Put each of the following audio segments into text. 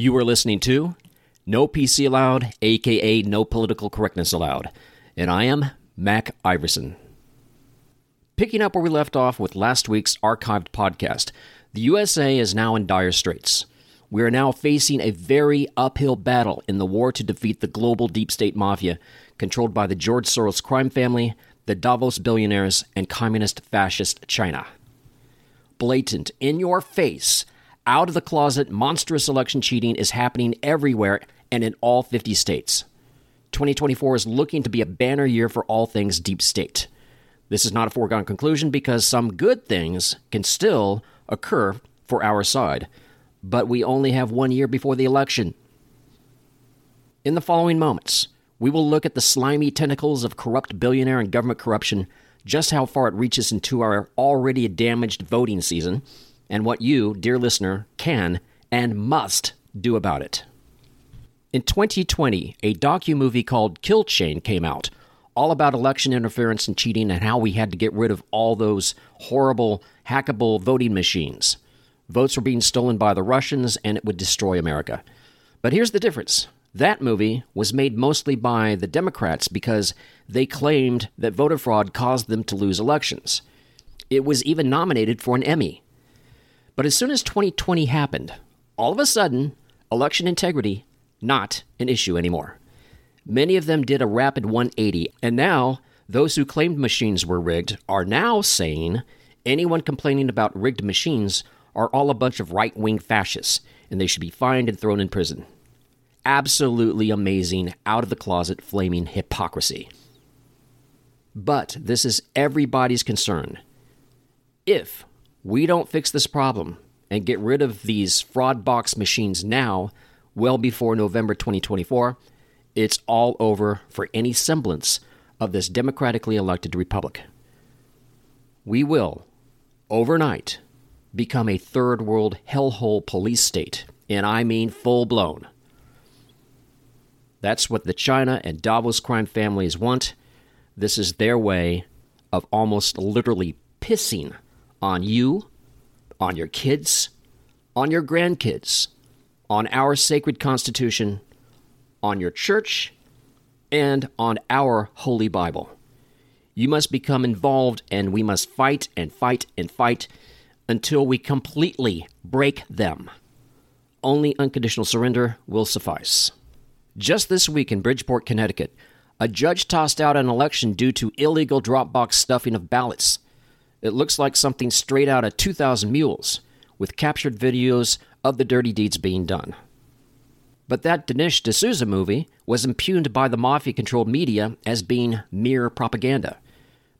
You are listening to No PC Allowed, aka No Political Correctness Allowed, and I am Mac Iverson. Picking up where we left off with last week's archived podcast, the USA is now in dire straits. We are now facing a very uphill battle in the war to defeat the global deep state mafia controlled by the George Soros crime family, the Davos billionaires, and communist fascist China. Blatant, in your face, out of the closet, monstrous election cheating is happening everywhere and in all 50 states. 2024 is looking to be a banner year for all things deep state. This is not a foregone conclusion because some good things can still occur for our side, but we only have one year before the election. In the following moments, we will look at the slimy tentacles of corrupt billionaire and government corruption, just how far it reaches into our already damaged voting season and what you, dear listener, can and must do about it. In 2020, a docu-movie called Kill Chain came out, all about election interference and cheating and how we had to get rid of all those horrible, hackable voting machines. Votes were being stolen by the Russians and it would destroy America. But here's the difference. That movie was made mostly by the Democrats because they claimed that voter fraud caused them to lose elections. It was even nominated for an Emmy. But as soon as 2020 happened, all of a sudden, election integrity not an issue anymore. Many of them did a rapid 180, and now those who claimed machines were rigged are now saying anyone complaining about rigged machines are all a bunch of right wing fascists and they should be fined and thrown in prison. Absolutely amazing, out of the closet, flaming hypocrisy. But this is everybody's concern. If we don't fix this problem and get rid of these fraud box machines now, well before November 2024, it's all over for any semblance of this democratically elected republic. We will, overnight, become a third world hellhole police state, and I mean full blown. That's what the China and Davos crime families want. This is their way of almost literally pissing on you, on your kids, on your grandkids, on our sacred Constitution, on your church, and on our Holy Bible. You must become involved, and we must fight and fight and fight until we completely break them. Only unconditional surrender will suffice. Just this week in Bridgeport, Connecticut, a judge tossed out an election due to illegal Dropbox stuffing of ballots. It looks like something straight out of 2000 Mules, with captured videos of the dirty deeds being done. But that Dinesh D'Souza movie was impugned by the mafia controlled media as being mere propaganda.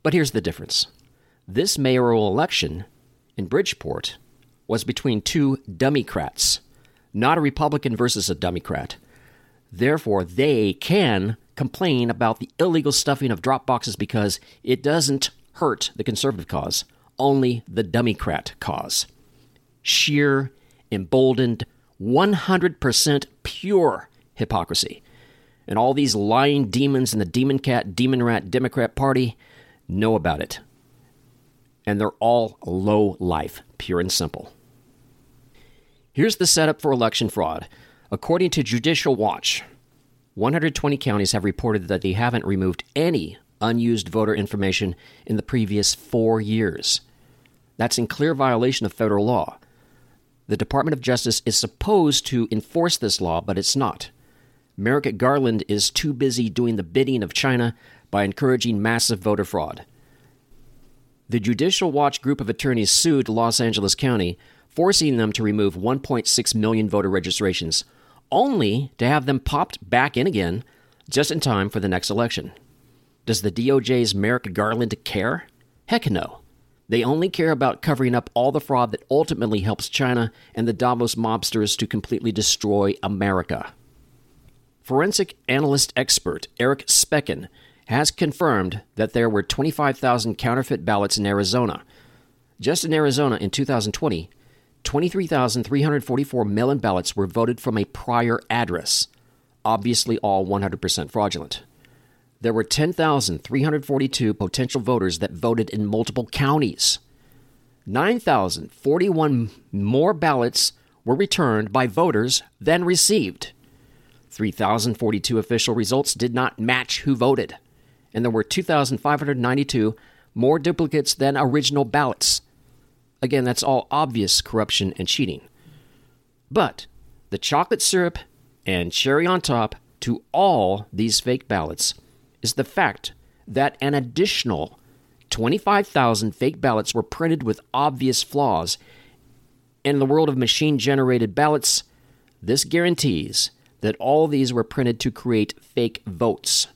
But here's the difference this mayoral election in Bridgeport was between two Democrats, not a Republican versus a Democrat. Therefore, they can complain about the illegal stuffing of drop boxes because it doesn't hurt the conservative cause, only the Democrat cause. Sheer, emboldened, 100% pure hypocrisy. And all these lying demons in the Demon Cat, Demon Rat Democrat Party know about it. And they're all low life, pure and simple. Here's the setup for election fraud. According to Judicial Watch, 120 counties have reported that they haven't removed any unused voter information in the previous four years. That's in clear violation of federal law. The Department of Justice is supposed to enforce this law, but it's not. Merrick Garland is too busy doing the bidding of China by encouraging massive voter fraud. The Judicial Watch group of attorneys sued Los Angeles County, forcing them to remove 1.6 million voter registrations, only to have them popped back in again just in time for the next election. Does the DOJ's Merrick Garland care? Heck no. They only care about covering up all the fraud that ultimately helps China and the Davos mobsters to completely destroy America. Forensic analyst expert Erich Speckin has confirmed that there were 25,000 counterfeit ballots in Arizona. Just in Arizona in 2020, 23,344 mail in ballots were voted from a prior address, obviously all 100% fraudulent there were 10,342 potential voters that voted in multiple counties. 9,041 more ballots were returned by voters than received. 3,042 official results did not match who voted, and there were 2,592 more duplicates than original ballots. Again, that's all obvious corruption and cheating. But the chocolate syrup and cherry on top to all these fake ballots is the fact that an additional 25,000 fake ballots were printed with obvious flaws. In the world of machine generated ballots, this guarantees that all these were printed to create fake votes.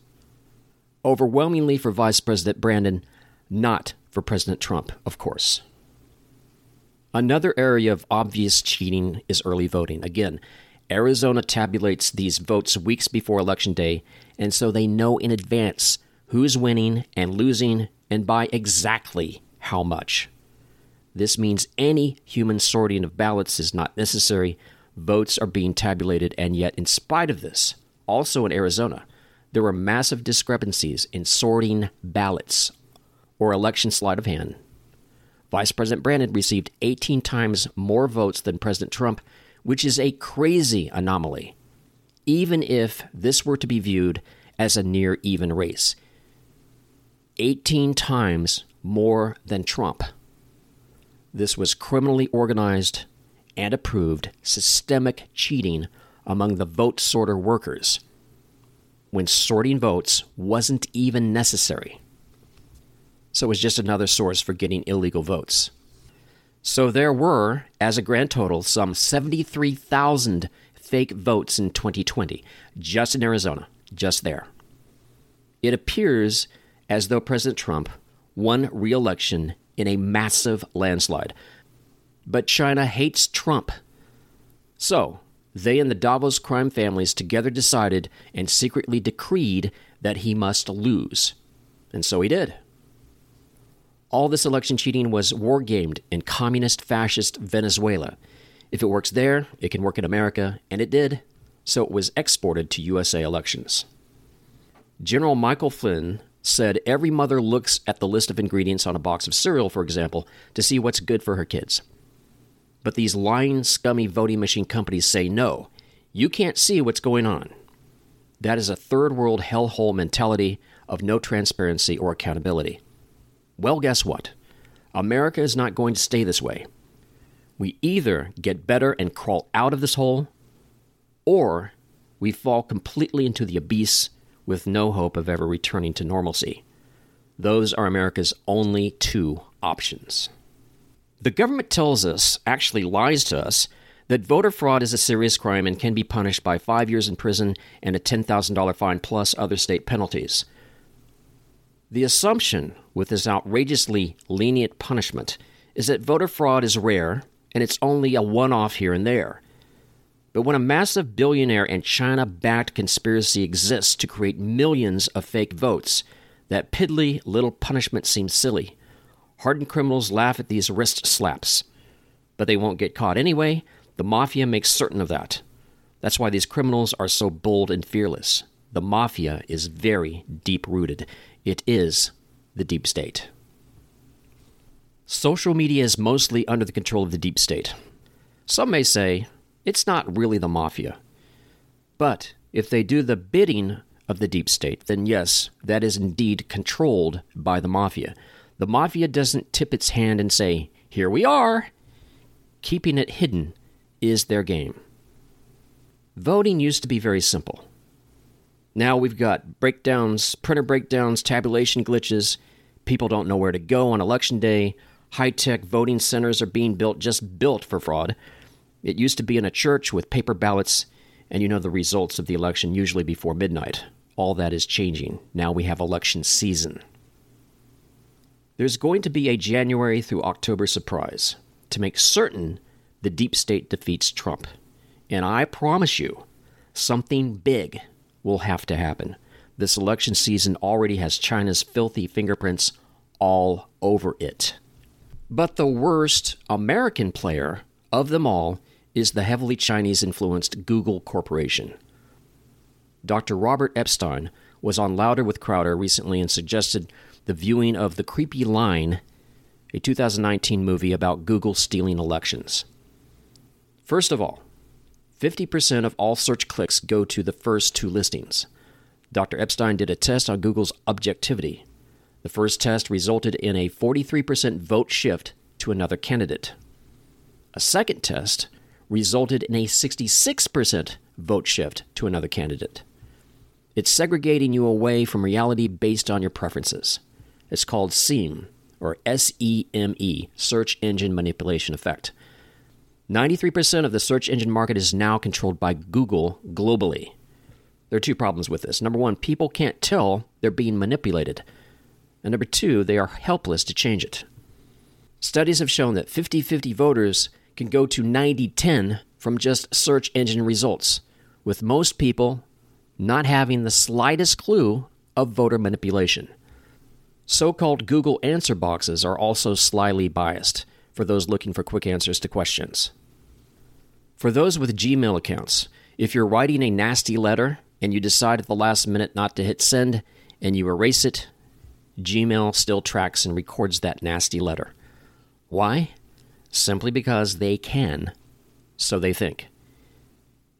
Overwhelmingly for Vice President Brandon, not for President Trump, of course. Another area of obvious cheating is early voting. Again, Arizona tabulates these votes weeks before Election Day, and so they know in advance who's winning and losing and by exactly how much. This means any human sorting of ballots is not necessary. Votes are being tabulated, and yet, in spite of this, also in Arizona, there were massive discrepancies in sorting ballots or election sleight of hand. Vice President Brandon received 18 times more votes than President Trump which is a crazy anomaly, even if this were to be viewed as a near even race. 18 times more than Trump. This was criminally organized and approved systemic cheating among the vote sorter workers when sorting votes wasn't even necessary. So it was just another source for getting illegal votes. So there were, as a grand total, some 73,000 fake votes in 2020, just in Arizona, just there. It appears as though President Trump won re election in a massive landslide. But China hates Trump. So, they and the Davos crime families together decided and secretly decreed that he must lose. And so he did. All this election cheating was wargamed in communist fascist Venezuela. If it works there, it can work in America, and it did, so it was exported to USA elections. General Michael Flynn said every mother looks at the list of ingredients on a box of cereal, for example, to see what's good for her kids. But these lying, scummy voting machine companies say no, you can't see what's going on. That is a third world hellhole mentality of no transparency or accountability. Well, guess what? America is not going to stay this way. We either get better and crawl out of this hole, or we fall completely into the abyss with no hope of ever returning to normalcy. Those are America's only two options. The government tells us, actually lies to us, that voter fraud is a serious crime and can be punished by five years in prison and a $10,000 fine plus other state penalties. The assumption with this outrageously lenient punishment is that voter fraud is rare and it's only a one off here and there. But when a massive billionaire and China backed conspiracy exists to create millions of fake votes, that piddly little punishment seems silly. Hardened criminals laugh at these wrist slaps. But they won't get caught anyway. The mafia makes certain of that. That's why these criminals are so bold and fearless. The mafia is very deep rooted. It is the deep state. Social media is mostly under the control of the deep state. Some may say it's not really the mafia. But if they do the bidding of the deep state, then yes, that is indeed controlled by the mafia. The mafia doesn't tip its hand and say, Here we are. Keeping it hidden is their game. Voting used to be very simple. Now we've got breakdowns, printer breakdowns, tabulation glitches. People don't know where to go on election day. High tech voting centers are being built, just built for fraud. It used to be in a church with paper ballots, and you know the results of the election usually before midnight. All that is changing. Now we have election season. There's going to be a January through October surprise to make certain the deep state defeats Trump. And I promise you, something big will have to happen. This election season already has China's filthy fingerprints all over it. But the worst American player of them all is the heavily Chinese influenced Google Corporation. Dr. Robert Epstein was on Louder with Crowder recently and suggested the viewing of The Creepy Line, a 2019 movie about Google stealing elections. First of all, 50% of all search clicks go to the first two listings. Dr. Epstein did a test on Google's objectivity. The first test resulted in a 43% vote shift to another candidate. A second test resulted in a 66% vote shift to another candidate. It's segregating you away from reality based on your preferences. It's called SEME, or S E M E, Search Engine Manipulation Effect. 93% of the search engine market is now controlled by Google globally. There are two problems with this. Number one, people can't tell they're being manipulated. And number two, they are helpless to change it. Studies have shown that 50 50 voters can go to 90 10 from just search engine results, with most people not having the slightest clue of voter manipulation. So called Google answer boxes are also slyly biased for those looking for quick answers to questions. For those with Gmail accounts, if you're writing a nasty letter and you decide at the last minute not to hit send and you erase it, Gmail still tracks and records that nasty letter. Why? Simply because they can, so they think.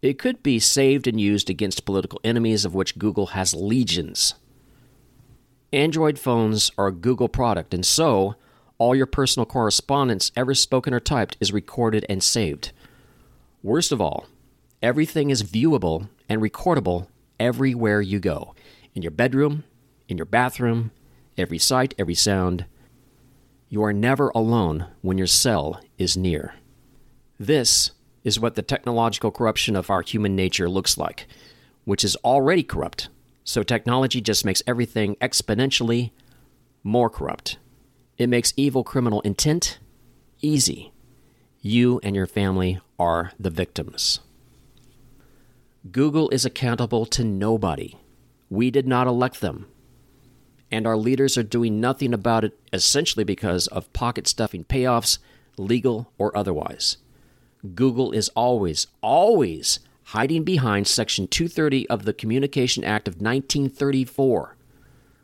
It could be saved and used against political enemies, of which Google has legions. Android phones are a Google product, and so all your personal correspondence ever spoken or typed is recorded and saved. Worst of all, everything is viewable and recordable everywhere you go in your bedroom, in your bathroom, every sight, every sound. You are never alone when your cell is near. This is what the technological corruption of our human nature looks like, which is already corrupt. So technology just makes everything exponentially more corrupt. It makes evil criminal intent easy. You and your family are the victims. Google is accountable to nobody. We did not elect them and our leaders are doing nothing about it essentially because of pocket stuffing payoffs, legal or otherwise. Google is always, always hiding behind Section 230 of the Communication Act of 1934,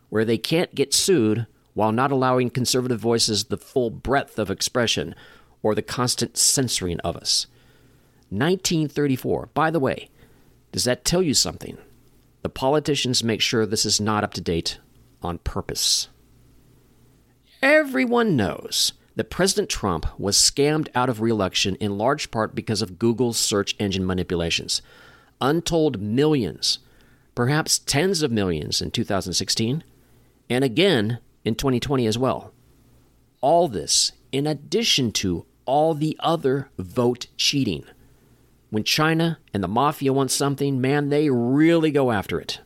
where they can't get sued while not allowing conservative voices the full breadth of expression or the constant censoring of us. 1934. By the way, does that tell you something? The politicians make sure this is not up to date on purpose. Everyone knows that President Trump was scammed out of reelection in large part because of Google's search engine manipulations. Untold millions, perhaps tens of millions in 2016, and again in 2020 as well. All this in addition to all the other vote cheating. When China and the mafia want something, man, they really go after it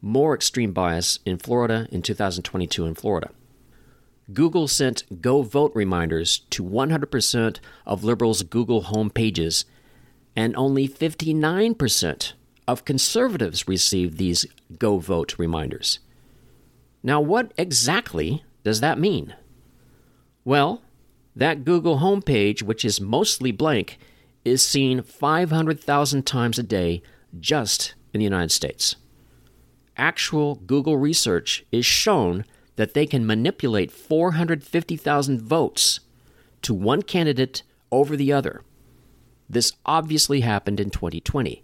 more extreme bias in Florida in 2022 in Florida. Google sent Go Vote reminders to 100% of liberals' Google home pages, and only 59% of conservatives received these Go Vote reminders. Now, what exactly does that mean? Well, that Google homepage, which is mostly blank, is seen 500,000 times a day just in the United States actual Google research is shown that they can manipulate 450,000 votes to one candidate over the other. This obviously happened in 2020.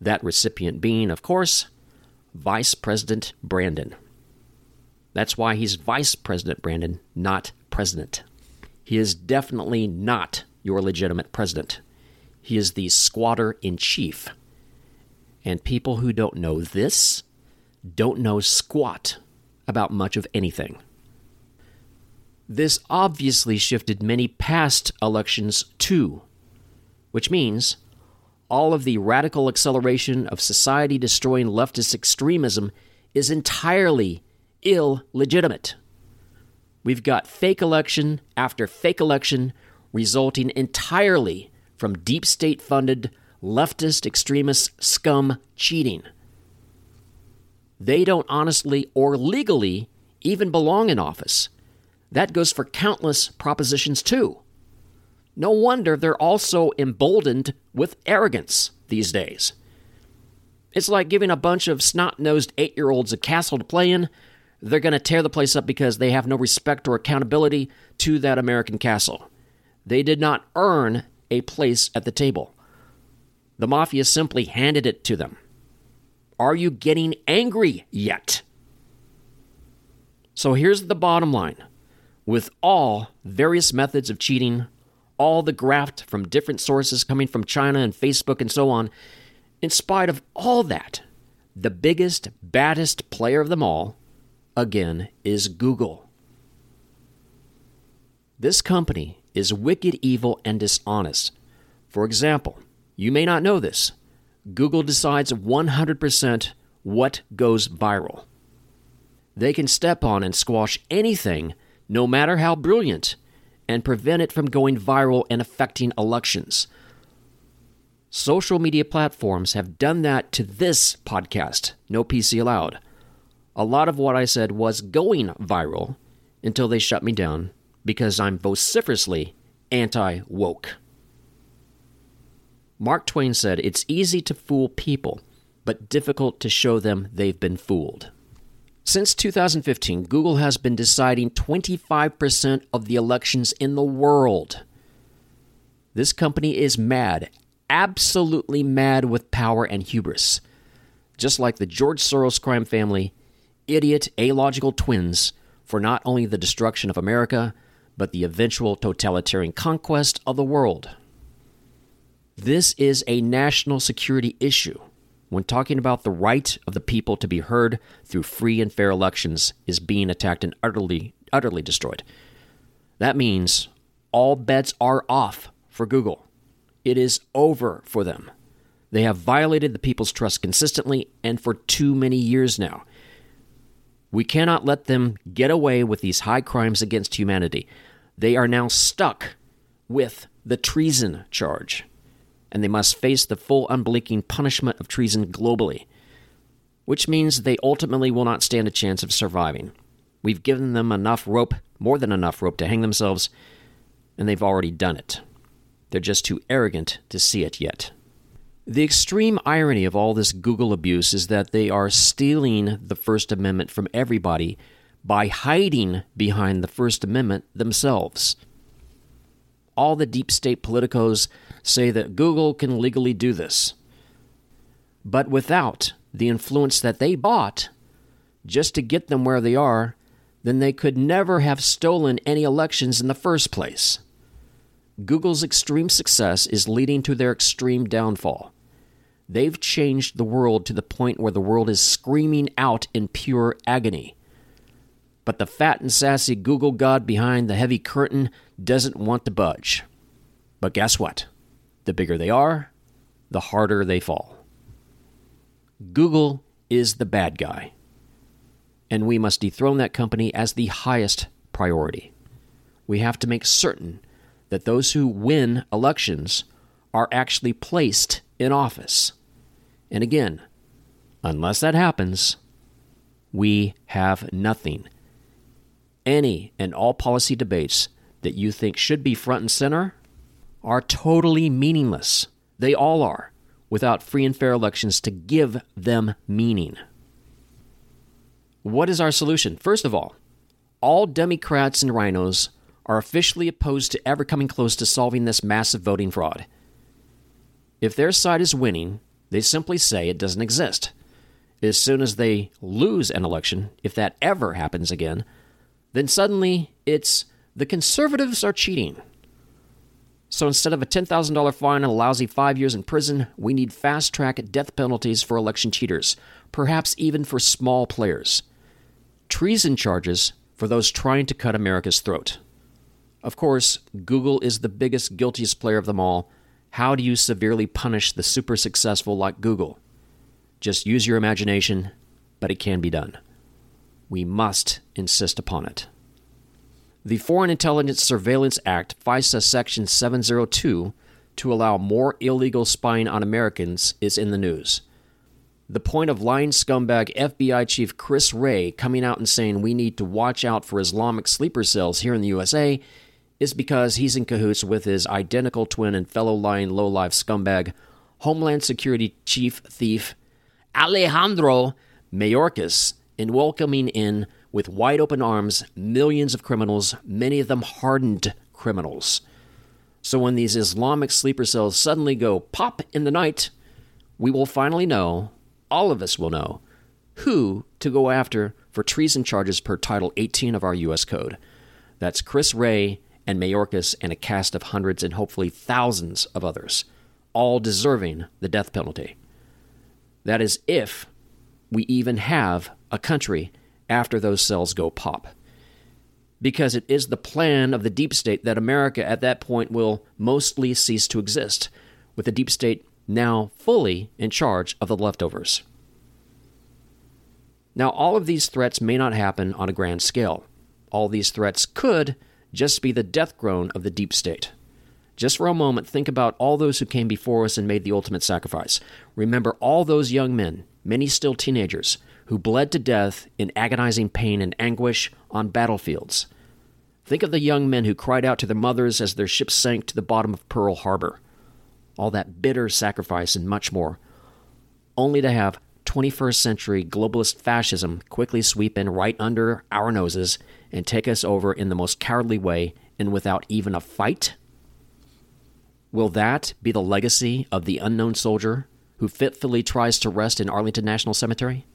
That recipient being, of course, Vice President Brandon. That's why he's Vice President Brandon, not President. He is definitely not your legitimate president. He is the squatter in chief. And people who don't know this don't know squat about much of anything. This obviously shifted many past elections too, which means all of the radical acceleration of society destroying leftist extremism is entirely illegitimate. We've got fake election after fake election resulting entirely from deep state funded leftist extremist scum cheating they don't honestly or legally even belong in office. That goes for countless propositions, too. No wonder they're also emboldened with arrogance these days. It's like giving a bunch of snot nosed eight year olds a castle to play in. They're going to tear the place up because they have no respect or accountability to that American castle. They did not earn a place at the table. The mafia simply handed it to them. Are you getting angry yet? So here's the bottom line with all various methods of cheating, all the graft from different sources coming from China and Facebook and so on, in spite of all that, the biggest, baddest player of them all, again, is Google. This company is wicked, evil, and dishonest. For example, you may not know this. Google decides 100% what goes viral. They can step on and squash anything, no matter how brilliant, and prevent it from going viral and affecting elections. Social media platforms have done that to this podcast, No PC Aloud. A lot of what I said was going viral until they shut me down because I'm vociferously anti woke. Mark Twain said, It's easy to fool people, but difficult to show them they've been fooled. Since 2015, Google has been deciding 25% of the elections in the world. This company is mad, absolutely mad with power and hubris. Just like the George Soros crime family, idiot, illogical twins for not only the destruction of America, but the eventual totalitarian conquest of the world. This is a national security issue when talking about the right of the people to be heard through free and fair elections is being attacked and utterly utterly destroyed. That means all bets are off for Google. It is over for them. They have violated the people's trust consistently and for too many years now. We cannot let them get away with these high crimes against humanity. They are now stuck with the treason charge and they must face the full unblinking punishment of treason globally, which means they ultimately will not stand a chance of surviving. We've given them enough rope, more than enough rope, to hang themselves, and they've already done it. They're just too arrogant to see it yet. The extreme irony of all this Google abuse is that they are stealing the First Amendment from everybody by hiding behind the First Amendment themselves. All the deep state politicos say that Google can legally do this. But without the influence that they bought just to get them where they are, then they could never have stolen any elections in the first place. Google's extreme success is leading to their extreme downfall. They've changed the world to the point where the world is screaming out in pure agony. But the fat and sassy Google god behind the heavy curtain doesn't want to budge. But guess what? The bigger they are, the harder they fall. Google is the bad guy, and we must dethrone that company as the highest priority. We have to make certain that those who win elections are actually placed in office. And again, unless that happens, we have nothing. Any and all policy debates that you think should be front and center are totally meaningless. They all are, without free and fair elections to give them meaning. What is our solution? First of all, all Democrats and rhinos are officially opposed to ever coming close to solving this massive voting fraud. If their side is winning, they simply say it doesn't exist. As soon as they lose an election, if that ever happens again, then suddenly it's the conservatives are cheating. So instead of a $10,000 fine and a lousy five years in prison, we need fast track death penalties for election cheaters, perhaps even for small players. Treason charges for those trying to cut America's throat. Of course, Google is the biggest, guiltiest player of them all. How do you severely punish the super successful like Google? Just use your imagination, but it can be done. We must insist upon it. The Foreign Intelligence Surveillance Act, FISA Section 702, to allow more illegal spying on Americans is in the news. The point of lying scumbag FBI Chief Chris Wray coming out and saying we need to watch out for Islamic sleeper cells here in the USA is because he's in cahoots with his identical twin and fellow lying low-life scumbag, Homeland Security Chief Thief Alejandro Mayorkas, in welcoming in with wide open arms millions of criminals, many of them hardened criminals. So when these Islamic sleeper cells suddenly go pop in the night, we will finally know, all of us will know, who to go after for treason charges per Title 18 of our U.S. Code. That's Chris Wray and Mayorkas and a cast of hundreds and hopefully thousands of others, all deserving the death penalty. That is, if we even have a country after those cells go pop. Because it is the plan of the deep state that America at that point will mostly cease to exist, with the deep state now fully in charge of the leftovers. Now, all of these threats may not happen on a grand scale. All these threats could just be the death groan of the deep state. Just for a moment, think about all those who came before us and made the ultimate sacrifice. Remember all those young men, many still teenagers, who bled to death in agonizing pain and anguish on battlefields. Think of the young men who cried out to their mothers as their ships sank to the bottom of Pearl Harbor. All that bitter sacrifice and much more, only to have 21st century globalist fascism quickly sweep in right under our noses and take us over in the most cowardly way and without even a fight? Will that be the legacy of the unknown soldier who fitfully tries to rest in Arlington National Cemetery?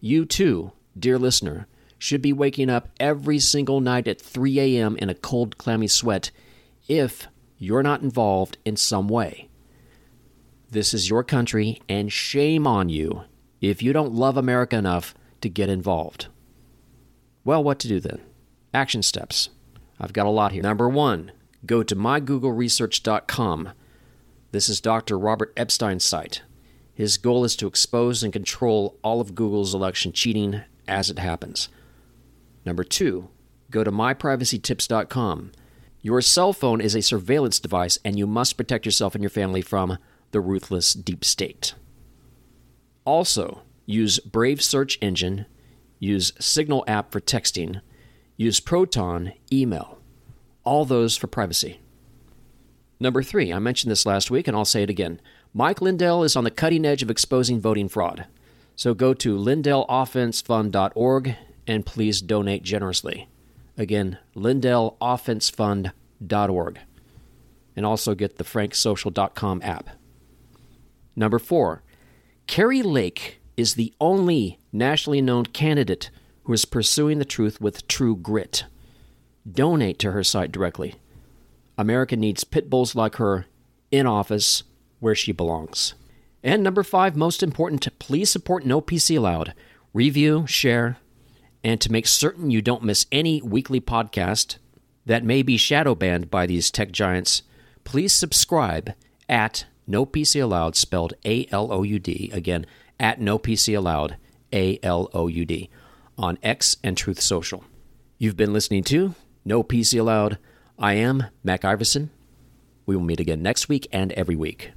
You too, dear listener, should be waking up every single night at 3 a.m. in a cold, clammy sweat if you're not involved in some way. This is your country, and shame on you if you don't love America enough to get involved. Well, what to do then? Action steps. I've got a lot here. Number one, go to mygoogleresearch.com. This is Dr. Robert Epstein's site. His goal is to expose and control all of Google's election cheating as it happens. Number two, go to myprivacytips.com. Your cell phone is a surveillance device, and you must protect yourself and your family from the ruthless deep state. Also, use Brave Search Engine, use Signal app for texting, use Proton email. All those for privacy. Number three, I mentioned this last week and I'll say it again. Mike Lindell is on the cutting edge of exposing voting fraud. So go to lindelloffensefund.org and please donate generously. Again, lindelloffensefund.org. And also get the franksocial.com app. Number four, Kari Lake is the only nationally known candidate who is pursuing the truth with true grit. Donate to her site directly. America needs pit bulls like her in office where she belongs. And number five, most important, please support No PC Aloud. Review, share, and to make certain you don't miss any weekly podcast that may be shadow banned by these tech giants, please subscribe at no PC Aloud, spelled A L O U D. Again, at No PC Aloud, A L O U D, on X and Truth Social. You've been listening to No PC Aloud. I am Mac Iverson. We will meet again next week and every week.